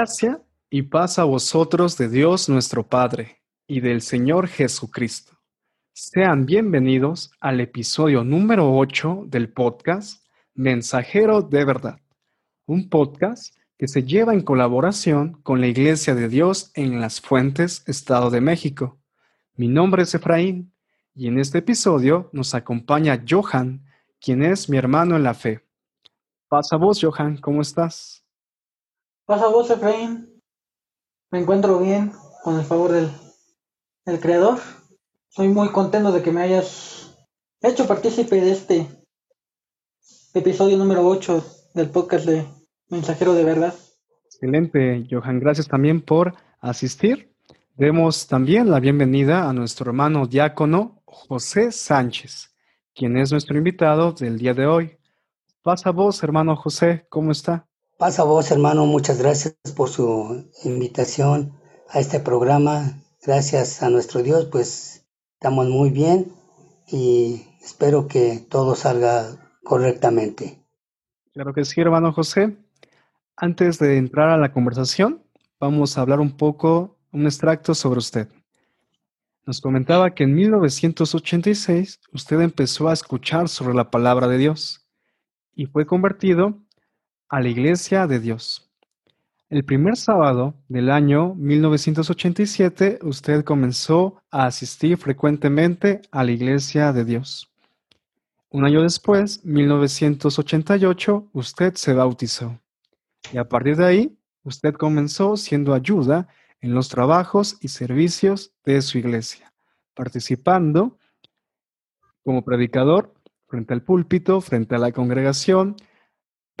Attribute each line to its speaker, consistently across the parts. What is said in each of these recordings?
Speaker 1: Gracia y paz a vosotros de Dios nuestro Padre y del Señor Jesucristo. Sean bienvenidos al episodio número 8 del podcast Mensajero de Verdad, un podcast que se lleva en colaboración con la Iglesia de Dios en Las Fuentes, Estado de México. Mi nombre es Efraín y en este episodio nos acompaña Johan, quien es mi hermano en la fe. Pasa vos, Johan, ¿cómo estás?
Speaker 2: Pasa vos, Efraín. Me encuentro bien, con el favor del, Creador. Soy muy contento de que me hayas hecho partícipe de este episodio número 8 del podcast de Mensajero de Verdad.
Speaker 1: Excelente, Johan. Gracias también por asistir. Demos también la bienvenida a nuestro hermano diácono José Sánchez, quien es nuestro invitado del día de hoy. Pasa vos, hermano José, ¿cómo está?
Speaker 3: Pasa vos, hermano, muchas gracias por su invitación a este programa. Gracias a nuestro Dios, pues estamos muy bien y espero que todo salga correctamente.
Speaker 1: Claro que sí, hermano José. Antes de entrar a la conversación, vamos a hablar un poco, un extracto sobre usted. Nos comentaba que en 1986 usted empezó a escuchar sobre la palabra de Dios y fue convertido a la Iglesia de Dios. El primer sábado del año 1987, usted comenzó a asistir frecuentemente a la Iglesia de Dios. Un año después, 1988, usted se bautizó. Y a partir de ahí, usted comenzó siendo ayuda en los trabajos y servicios de su iglesia, participando como predicador frente al púlpito, frente a la congregación,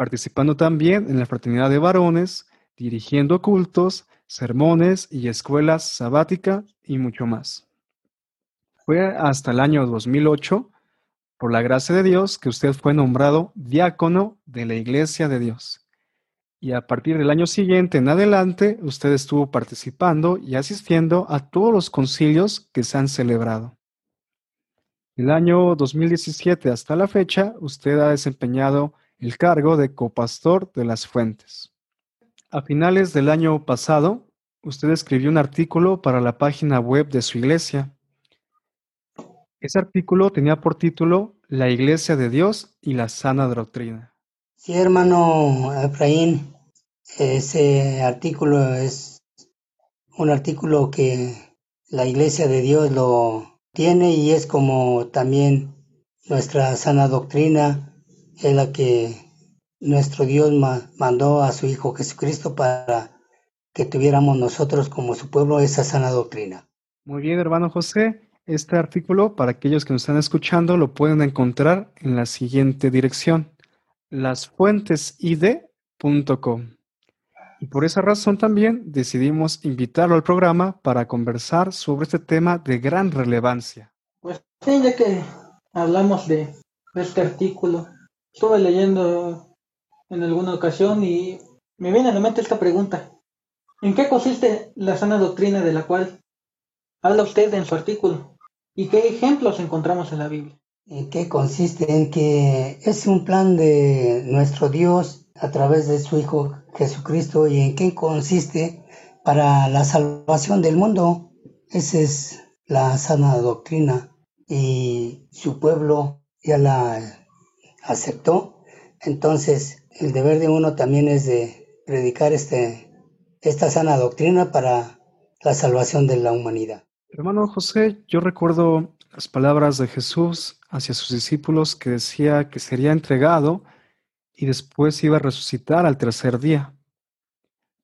Speaker 1: participando también en la fraternidad de varones, dirigiendo cultos, sermones y escuelas sabática y mucho más. Fue hasta el año 2008, por la gracia de Dios, que usted fue nombrado diácono de la Iglesia de Dios. Y a partir del año siguiente en adelante, usted estuvo participando y asistiendo a todos los concilios que se han celebrado. El año 2017 hasta la fecha, usted ha desempeñado el cargo de copastor de las fuentes. A finales del año pasado, usted escribió un artículo para la página web de su iglesia. Ese artículo tenía por título La Iglesia de Dios y la sana doctrina.
Speaker 3: Sí, hermano Efraín, ese artículo es un artículo que la Iglesia de Dios lo tiene y es como también nuestra sana doctrina es la que nuestro Dios mandó a su Hijo Jesucristo para que tuviéramos nosotros como su pueblo esa sana doctrina.
Speaker 1: Muy bien, hermano José. Este artículo, para aquellos que nos están escuchando, lo pueden encontrar en la siguiente dirección, lasfuentesid.com. Y por esa razón también decidimos invitarlo al programa para conversar sobre este tema de gran relevancia.
Speaker 2: Pues sí, ya que hablamos de este artículo, estuve leyendo en alguna ocasión y me viene a la mente esta pregunta. ¿En qué consiste la sana doctrina de la cual habla usted en su artículo? ¿Y qué ejemplos encontramos en la Biblia?
Speaker 3: ¿En qué consiste? En que es un plan de nuestro Dios a través de su Hijo Jesucristo y en qué consiste para la salvación del mundo. Esa es la sana doctrina y su pueblo ya la aceptó. Entonces, el deber de uno también es de predicar este, esta sana doctrina para la salvación de la humanidad.
Speaker 1: Hermano José, yo recuerdo las palabras de Jesús hacia sus discípulos que decía que sería entregado y después iba a resucitar al tercer día.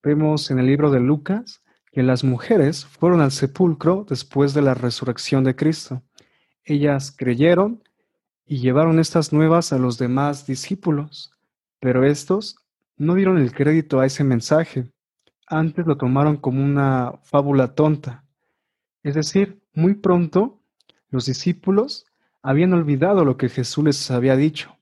Speaker 1: Vemos en el libro de Lucas que las mujeres fueron al sepulcro después de la resurrección de Cristo. Ellas creyeron y llevaron estas nuevas a los demás discípulos, pero estos no dieron el crédito a ese mensaje, antes lo tomaron como una fábula tonta. Es decir, muy pronto los discípulos habían olvidado lo que Jesús les había dicho.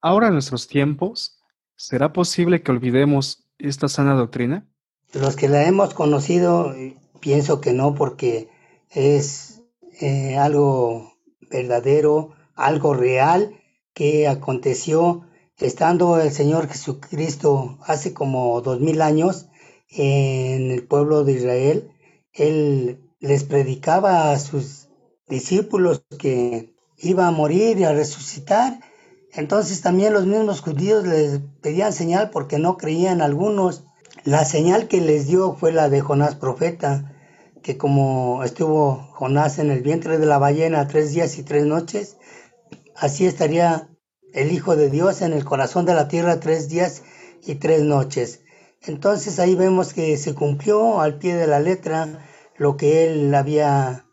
Speaker 1: Ahora en nuestros tiempos, ¿será posible que olvidemos esta sana doctrina?
Speaker 3: Los que la hemos conocido, pienso que no, porque es eh, algo verdadero, algo real que aconteció estando el Señor Jesucristo hace como dos mil años en el pueblo de Israel, él les predicaba a sus discípulos que iba a morir y a resucitar. Entonces también los mismos judíos les pedían señal porque no creían algunos. La señal que les dio fue la de Jonás profeta, que como estuvo Jonás en el vientre de la ballena tres días y tres noches, así estaría el Hijo de Dios en el corazón de la tierra tres días y tres noches. Entonces ahí vemos que se cumplió al pie de la letra lo que él había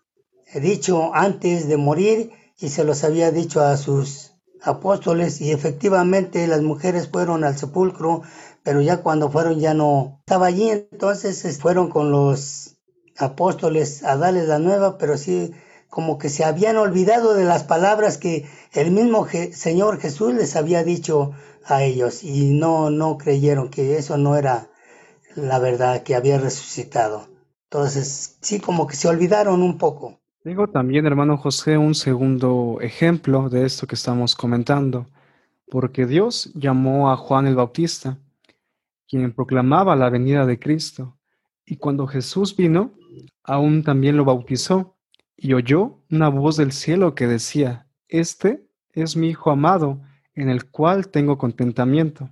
Speaker 3: dicho antes de morir y se los había dicho a sus apóstoles y efectivamente las mujeres fueron al sepulcro, pero ya cuando fueron ya no estaba allí, entonces fueron con los apóstoles a darles la nueva, pero sí como que se habían olvidado de las palabras que el mismo Señor Jesús les había dicho a ellos y no, no creyeron que eso no era la verdad, que había resucitado. Entonces, sí, como que se olvidaron un poco.
Speaker 1: Tengo también, hermano José, un segundo ejemplo de esto que estamos comentando, porque Dios llamó a Juan el Bautista, quien proclamaba la venida de Cristo, y cuando Jesús vino, aún también lo bautizó, y oyó una voz del cielo que decía, Este es mi Hijo amado, en el cual tengo contentamiento.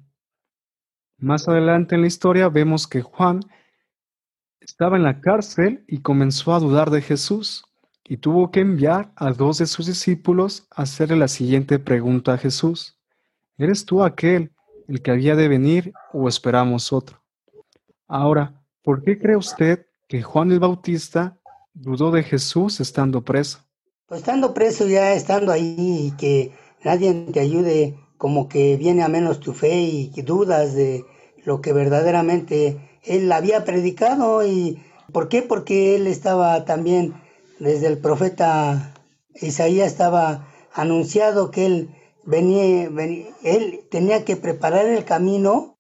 Speaker 1: Más adelante en la historia vemos que Juan estaba en la cárcel y comenzó a dudar de Jesús y tuvo que enviar a dos de sus discípulos a hacerle la siguiente pregunta a Jesús. ¿Eres tú aquel, el que había de venir o esperamos otro? Ahora, ¿por qué cree usted que Juan el Bautista dudó de Jesús estando preso?
Speaker 3: Pues estando preso ya, estando ahí y que nadie te ayude, como que viene a menos tu fe y dudas de lo que verdaderamente él había predicado. ¿Y por qué? Porque él estaba también, desde el profeta Isaías estaba anunciado que él venía, venía él tenía que preparar el camino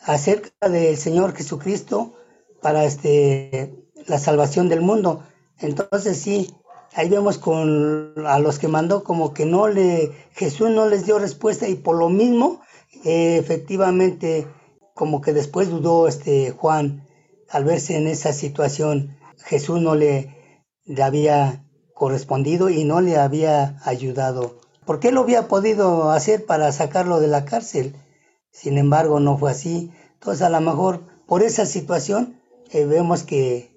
Speaker 3: acerca del Señor Jesucristo para este la salvación del mundo. Entonces sí, ahí vemos con a los que mandó como que no le, Jesús no les dio respuesta y por lo mismo, eh, efectivamente, como que después dudó este Juan al verse en esa situación, Jesús no le, le había correspondido y no le había ayudado. ¿Por qué lo había podido hacer para sacarlo de la cárcel? Sin embargo, no fue así. Entonces, a lo mejor por esa situación eh, vemos que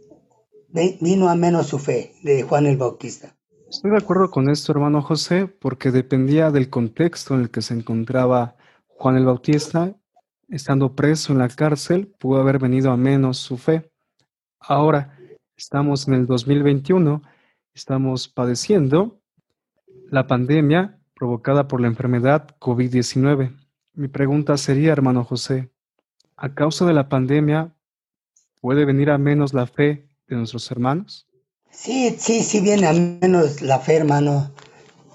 Speaker 3: vino a menos su fe de Juan el Bautista.
Speaker 1: Estoy de acuerdo con esto, hermano José, porque dependía del contexto en el que se encontraba Juan el Bautista. Estando preso en la cárcel, pudo haber venido a menos su fe. Ahora, estamos en el 2021, estamos padeciendo la pandemia provocada por la enfermedad COVID-19. Mi pregunta sería, hermano José, ¿a causa de la pandemia puede venir a menos la fe de nuestros hermanos?
Speaker 3: Sí, sí, sí viene a menos la fe, hermano,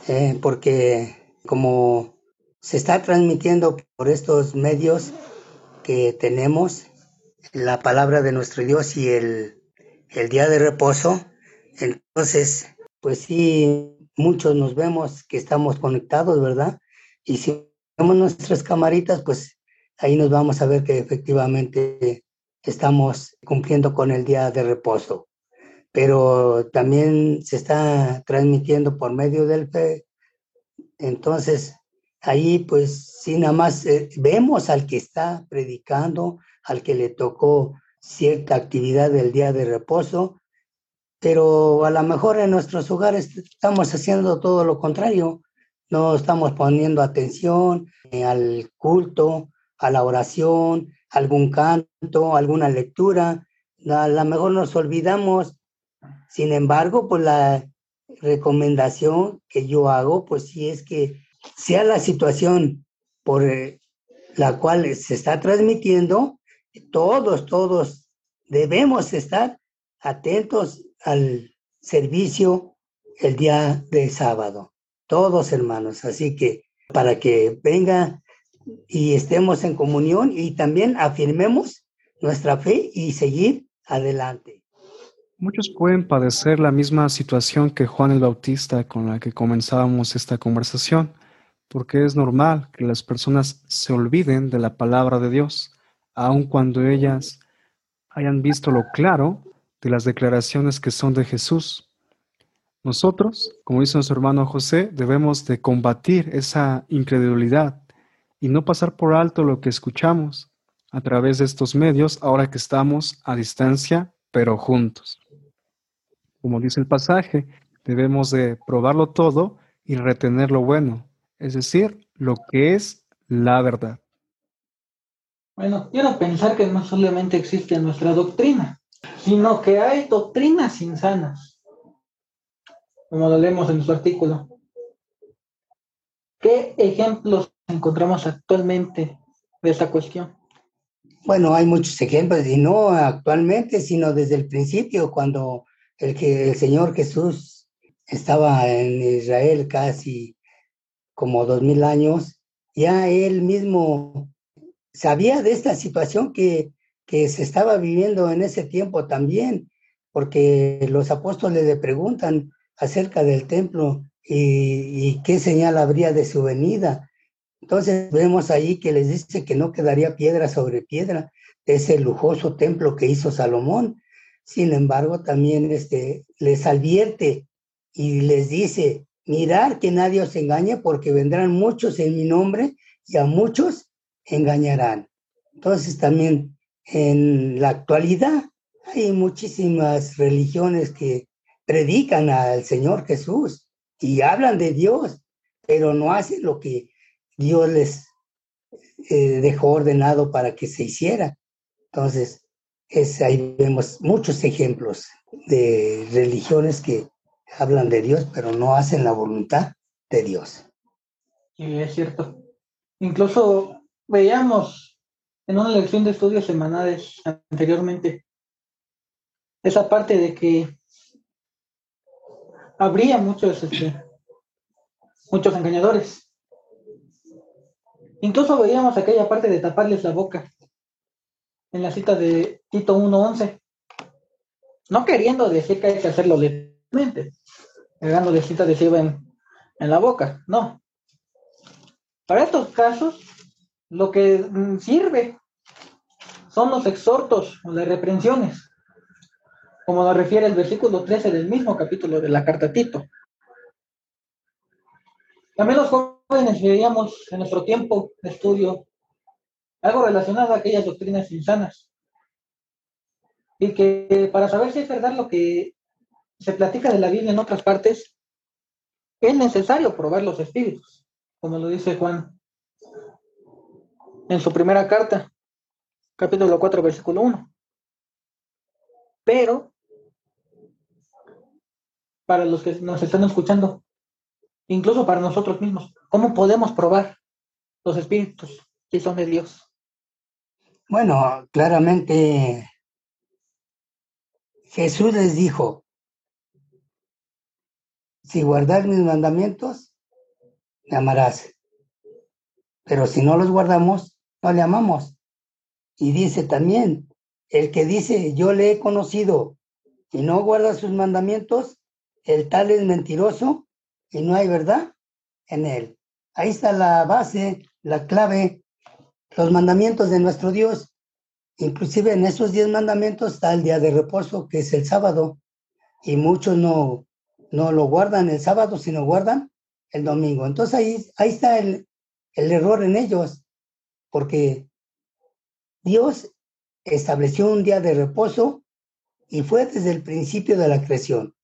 Speaker 3: eh, porque como se está transmitiendo por estos medios que tenemos, la palabra de nuestro Dios y el, el día de reposo, entonces, pues sí, muchos nos vemos que estamos conectados, ¿verdad? Y si vemos nuestras camaritas, pues ahí nos vamos a ver que efectivamente estamos cumpliendo con el día de reposo. Pero también se está transmitiendo por medio del fe. Entonces, ahí pues sí, nada más eh, vemos al que está predicando, al que le tocó cierta actividad del día de reposo, pero a lo mejor en nuestros hogares estamos haciendo todo lo contrario, no estamos poniendo atención eh, al culto, a la oración, algún canto, alguna lectura. A lo mejor nos olvidamos. Sin embargo, pues la recomendación que yo hago, pues sí es que sea la situación por eh, la cual se está transmitiendo, todos, todos debemos estar atentos al servicio el día de sábado. Todos hermanos. Así que para que venga y estemos en comunión y también afirmemos nuestra fe y seguir adelante.
Speaker 1: Muchos pueden padecer la misma situación que Juan el Bautista con la que comenzábamos esta conversación, porque es normal que las personas se olviden de la palabra de Dios, aun cuando ellas hayan visto lo claro de las declaraciones que son de Jesús. Nosotros, como dice nuestro hermano José, debemos de combatir esa incredulidad y no pasar por alto lo que escuchamos a través de estos medios ahora que estamos a distancia, pero juntos. Como dice el pasaje, debemos de probarlo todo y retener lo bueno, es decir, lo que es la verdad.
Speaker 2: Bueno, quiero pensar que no solamente existe nuestra doctrina, sino que hay doctrinas insanas, como lo leemos en su artículo. ¿Qué ejemplos encontramos actualmente de esta cuestión?
Speaker 3: Bueno, hay muchos ejemplos, y no actualmente, sino desde el principio, cuando el, que, el Señor Jesús estaba en Israel casi como dos mil años, ya él mismo sabía de esta situación que, que se estaba viviendo en ese tiempo también, porque los apóstoles le preguntan acerca del templo y, y qué señal habría de su venida. Entonces vemos ahí que les dice que no quedaría piedra sobre piedra de ese lujoso templo que hizo Salomón. Sin embargo, también este, les advierte y les dice, mirar que nadie os engañe porque vendrán muchos en mi nombre y a muchos engañarán. Entonces también en la actualidad hay muchísimas religiones que predican al Señor Jesús y hablan de Dios, pero no hacen lo que Dios les eh, dejó ordenado para que se hiciera. Entonces, es, ahí vemos muchos ejemplos de religiones que hablan de Dios, pero no hacen la voluntad de Dios.
Speaker 2: Sí, es cierto. Incluso veíamos en una lección de estudios semanales anteriormente esa parte de que habría muchos, este, muchos engañadores Incluso veíamos aquella parte de taparles la boca en la cita de Tito 1.11. No queriendo decir que hay que hacerlo lentamente, de cita de en, en la boca, no. Para estos casos, lo que mm, sirve son los exhortos o las reprensiones, como lo refiere el versículo 13 del mismo capítulo de la carta Tito. También los jóvenes en nuestro tiempo de estudio algo relacionado a aquellas doctrinas insanas. Y que para saber si es verdad lo que se platica de la Biblia en otras partes, es necesario probar los espíritus, como lo dice Juan en su primera carta, capítulo 4, versículo 1. Pero, para los que nos están escuchando, incluso para nosotros mismos. ¿Cómo podemos probar los espíritus que son de Dios?
Speaker 3: Bueno, claramente Jesús les dijo, si guardas mis mandamientos, me amarás. Pero si no los guardamos, no le amamos. Y dice también, el que dice, yo le he conocido y no guarda sus mandamientos, el tal es mentiroso y no hay verdad en él. Ahí está la base, la clave, los mandamientos de nuestro Dios. Inclusive en esos diez mandamientos está el día de reposo, que es el sábado, y muchos no, no lo guardan el sábado, sino guardan el domingo. Entonces ahí, ahí está el, el error en ellos, porque Dios estableció un día de reposo y fue desde el principio de la creación.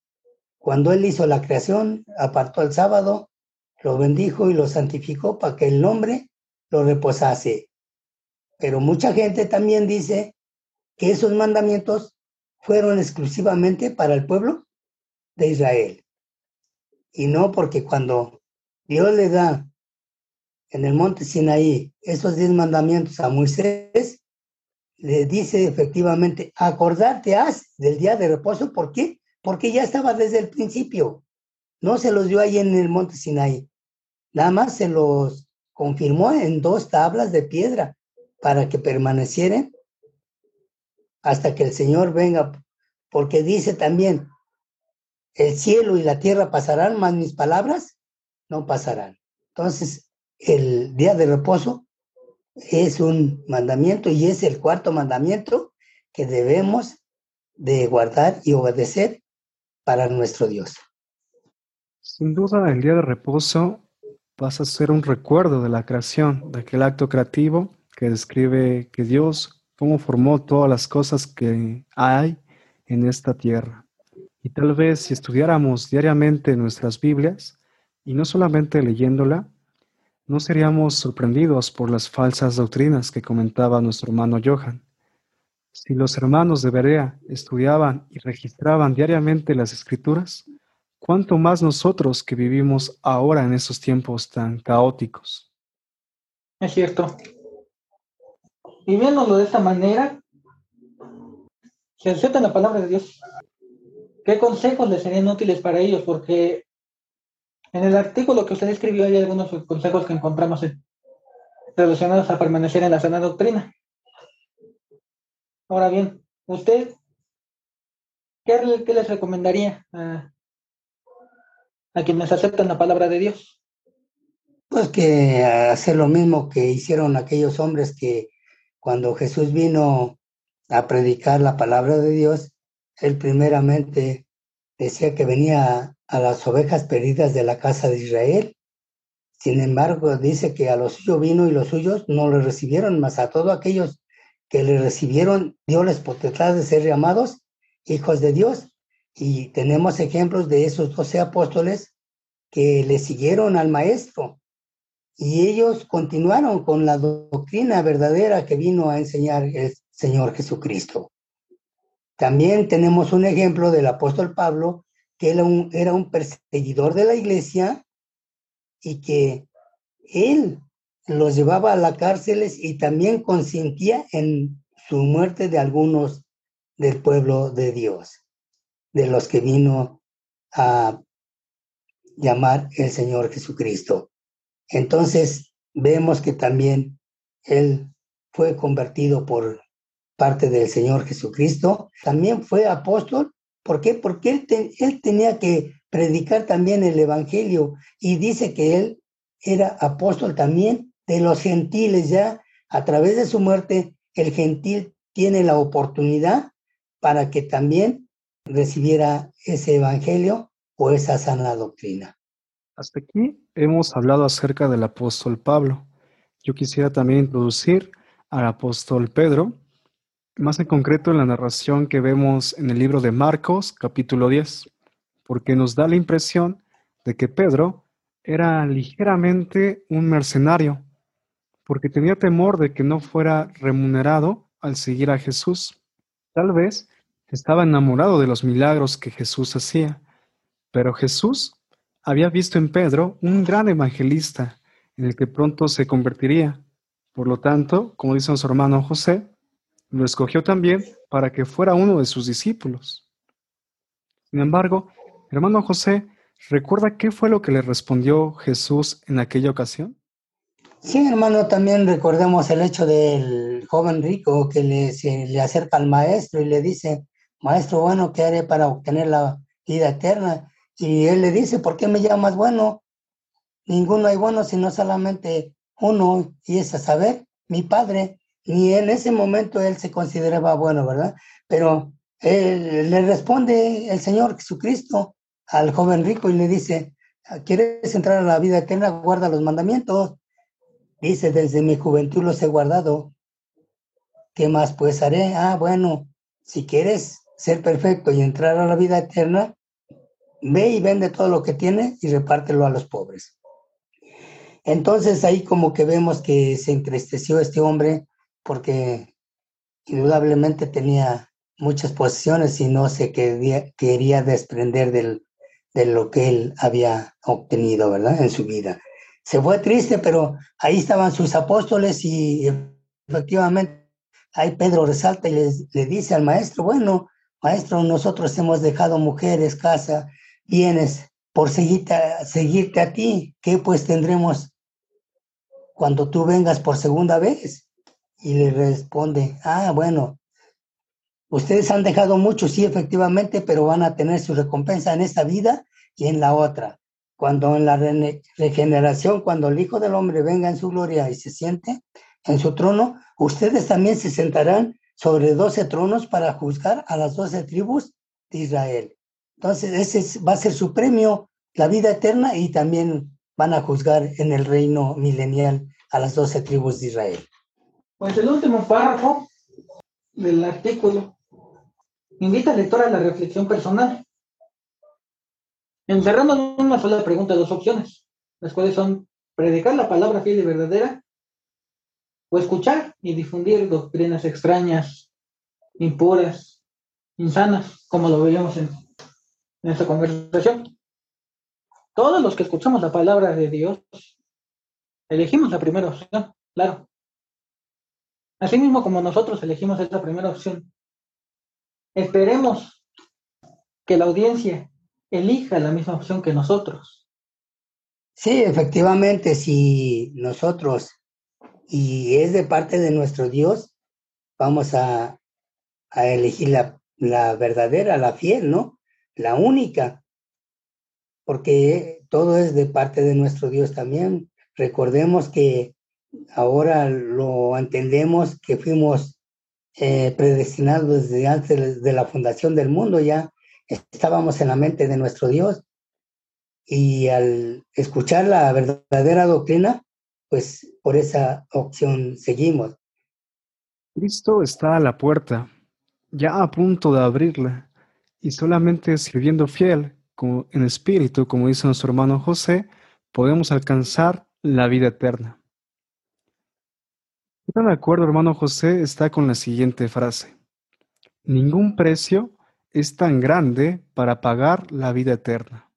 Speaker 3: Cuando Él hizo la creación, apartó el sábado, lo bendijo y lo santificó para que el nombre lo reposase. Pero mucha gente también dice que esos mandamientos fueron exclusivamente para el pueblo de Israel. Y no porque cuando Dios le da en el monte Sinaí esos diez mandamientos a Moisés, le dice efectivamente, acordarte haz del día de reposo. ¿Por qué? Porque ya estaba desde el principio. No se los dio ahí en el monte Sinaí. Nada más se los confirmó en dos tablas de piedra para que permanecieran hasta que el Señor venga, porque dice también, el cielo y la tierra pasarán, mas mis palabras no pasarán. Entonces, el día de reposo es un mandamiento y es el cuarto mandamiento que debemos de guardar y obedecer para nuestro Dios.
Speaker 1: Sin duda, el día de reposo vas a ser un recuerdo de la creación, de aquel acto creativo que describe que Dios, cómo formó todas las cosas que hay en esta tierra. Y tal vez si estudiáramos diariamente nuestras Biblias, y no solamente leyéndola, no seríamos sorprendidos por las falsas doctrinas que comentaba nuestro hermano Johan. Si los hermanos de Berea estudiaban y registraban diariamente las escrituras, ¿cuánto más nosotros que vivimos ahora en esos tiempos tan caóticos?
Speaker 2: Es cierto. Y viéndolo de esta manera, se acepta la palabra de Dios. ¿Qué consejos les serían útiles para ellos? Porque en el artículo que usted escribió hay algunos consejos que encontramos relacionados a permanecer en la sana doctrina. Ahora bien, ¿usted qué, les recomendaría a, quienes aceptan la palabra de Dios?
Speaker 3: Pues que hacer lo mismo que hicieron aquellos hombres que cuando Jesús vino a predicar la palabra de Dios, él primeramente decía que venía a las ovejas perdidas de la casa de Israel. Sin embargo, dice que a los suyos vino y los suyos no le recibieron, más a todos aquellos que le recibieron, dio les potestad de ser llamados hijos de Dios. Y tenemos ejemplos de esos doce apóstoles que le siguieron al maestro. Y ellos continuaron con la doctrina verdadera que vino a enseñar el Señor Jesucristo. También tenemos un ejemplo del apóstol Pablo, que era era un perseguidor de la iglesia y que él los llevaba a las cárceles y también consentía en su muerte de algunos del pueblo de Dios, de los que vino a llamar el Señor Jesucristo. Entonces vemos que también él fue convertido por parte del Señor Jesucristo. También fue apóstol ¿Por qué? Porque él, él tenía que predicar también el Evangelio y dice que él era apóstol también de los gentiles ya. A través de su muerte, el gentil tiene la oportunidad para que también recibiera ese Evangelio o esa sana doctrina.
Speaker 1: Hasta aquí hemos hablado acerca del apóstol Pablo. Yo quisiera también introducir al apóstol Pedro, más en concreto en la narración que vemos en el libro de Marcos, capítulo 10, porque nos da la impresión de que Pedro era ligeramente un mercenario, porque tenía temor de que no fuera remunerado al seguir a Jesús. Tal vez estaba enamorado de los milagros que Jesús hacía, pero Jesús había visto en Pedro un gran evangelista en el que pronto se convertiría. Por lo tanto, como dice su hermano José, lo escogió también para que fuera uno de sus discípulos. Sin embargo, hermano José, ¿recuerda qué fue lo que le respondió Jesús en aquella ocasión?
Speaker 3: Sí, hermano, también recordemos el hecho del joven rico que le, se, le acerca al maestro y le dice, maestro, bueno, ¿qué haré para obtener la vida eterna? Y él le dice, ¿por qué me llamas bueno? Ninguno hay bueno sino solamente uno, y es a saber, mi Padre ni en ese momento él se consideraba bueno, ¿verdad? Pero le responde el Señor Jesucristo al joven rico y le dice, ¿quieres entrar a la vida eterna? Guarda los mandamientos. Dice, desde mi juventud los he guardado. ¿Qué más pues haré? Ah, bueno, si quieres ser perfecto y entrar a la vida eterna, ve y vende todo lo que tienes y repártelo a los pobres. Entonces ahí como que vemos que se entristeció este hombre porque indudablemente tenía muchas posiciones y no se quería, quería desprender del, de lo que él había obtenido, ¿verdad? En su vida. Se fue triste, pero ahí estaban sus apóstoles y efectivamente ahí Pedro resalta y le dice al maestro, bueno, maestro, nosotros hemos dejado mujeres, casa, bienes por seguirte, seguirte a ti. ¿Qué pues tendremos cuando tú vengas por segunda vez? y le responde, ah, bueno, ustedes han dejado mucho, sí, efectivamente, pero van a tener su recompensa en esta vida y en la otra. Cuando en la regeneración, cuando el Hijo del Hombre venga en su gloria y se siente en su trono, ustedes también se sentarán sobre doce tronos para juzgar a las doce tribus de Israel. Entonces, ese va a ser su premio, la vida eterna, y también van a juzgar en el reino milenial a las doce tribus de Israel.
Speaker 2: Pues el último párrafo del artículo invita al lector a la reflexión personal, encerrando en una sola pregunta dos opciones, las cuales son predicar la palabra fiel y verdadera o escuchar y difundir doctrinas extrañas, impuras, insanas, como lo veíamos en, esta conversación. Todos los que escuchamos la palabra de Dios, elegimos la primera opción, claro. Así mismo como nosotros elegimos esta primera opción. Esperemos que la audiencia elija la misma opción que nosotros.
Speaker 3: Sí, efectivamente, si nosotros y es de parte de nuestro Dios, vamos a, elegir la, la, verdadera, la fiel, ¿no? La única, porque todo es de parte de nuestro Dios también. Recordemos que ahora lo entendemos que fuimos eh, predestinados desde antes de la fundación del mundo, ya estábamos en la mente de nuestro Dios. Y al escuchar la verdadera doctrina, pues por esa opción seguimos.
Speaker 1: Cristo está a la puerta, ya a punto de abrirla, y solamente sirviendo fiel como en espíritu, como dice nuestro hermano José, podemos alcanzar la vida eterna. Tan de acuerdo, hermano José, está con la siguiente frase. Ningún precio es tan grande para pagar la vida eterna.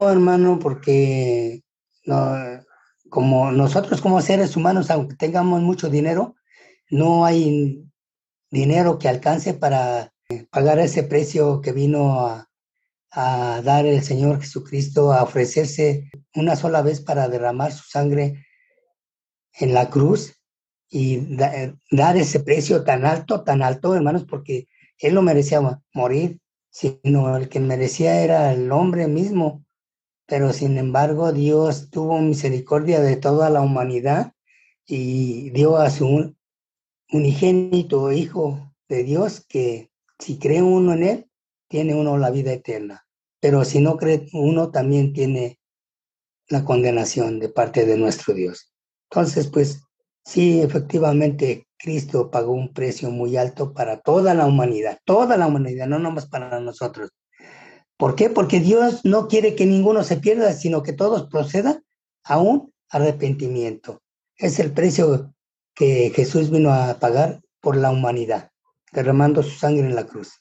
Speaker 3: No, hermano, porque no, como nosotros como seres humanos, aunque tengamos mucho dinero, no hay dinero que alcance para pagar ese precio que vino a, dar el Señor Jesucristo, a ofrecerse una sola vez para derramar su sangre en la cruz y dar ese precio tan alto, tan alto, hermanos, porque Él no merecía morir, sino el que merecía era el hombre mismo pero sin embargo Dios tuvo misericordia de toda la humanidad y dio a su unigénito Hijo de Dios que si cree uno en Él, tiene uno la vida eterna. Pero si no cree uno, también tiene la condenación de parte de nuestro Dios. Entonces, pues sí, efectivamente, Cristo pagó un precio muy alto para toda la humanidad, toda la humanidad, no nomás para nosotros. ¿Por qué? Porque Dios no quiere que ninguno se pierda, sino que todos procedan a un arrepentimiento. Es el precio que Jesús vino a pagar por la humanidad, derramando su sangre en la cruz.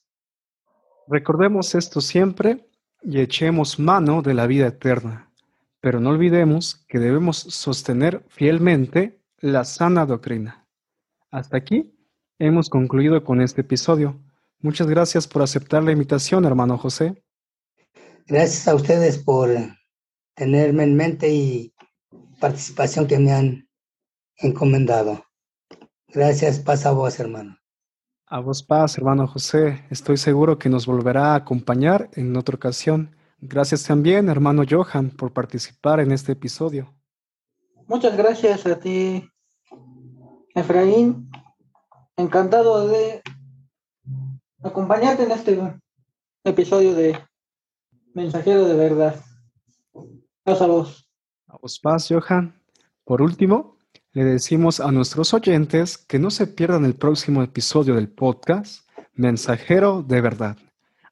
Speaker 1: Recordemos esto siempre y echemos mano de la vida eterna, pero no olvidemos que debemos sostener fielmente la sana doctrina. Hasta aquí hemos concluido con este episodio. Muchas gracias por aceptar la invitación, hermano José.
Speaker 3: Gracias a ustedes por tenerme en mente y participación que me han encomendado. Gracias, paz a vos, hermano.
Speaker 1: A vos paz, hermano José. Estoy seguro que nos volverá a acompañar en otra ocasión. Gracias también, hermano Johan, por participar en este episodio.
Speaker 2: Muchas gracias a ti, Efraín. Encantado de acompañarte en este episodio de Mensajero de verdad. Vos.
Speaker 1: A vos paz, Johan. Por último, le decimos a nuestros oyentes que no se pierdan el próximo episodio del podcast Mensajero de verdad.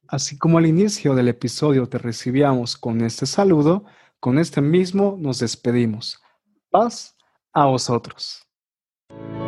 Speaker 1: Así como al inicio del episodio te recibíamos con este saludo, con este mismo nos despedimos. Paz a vosotros. you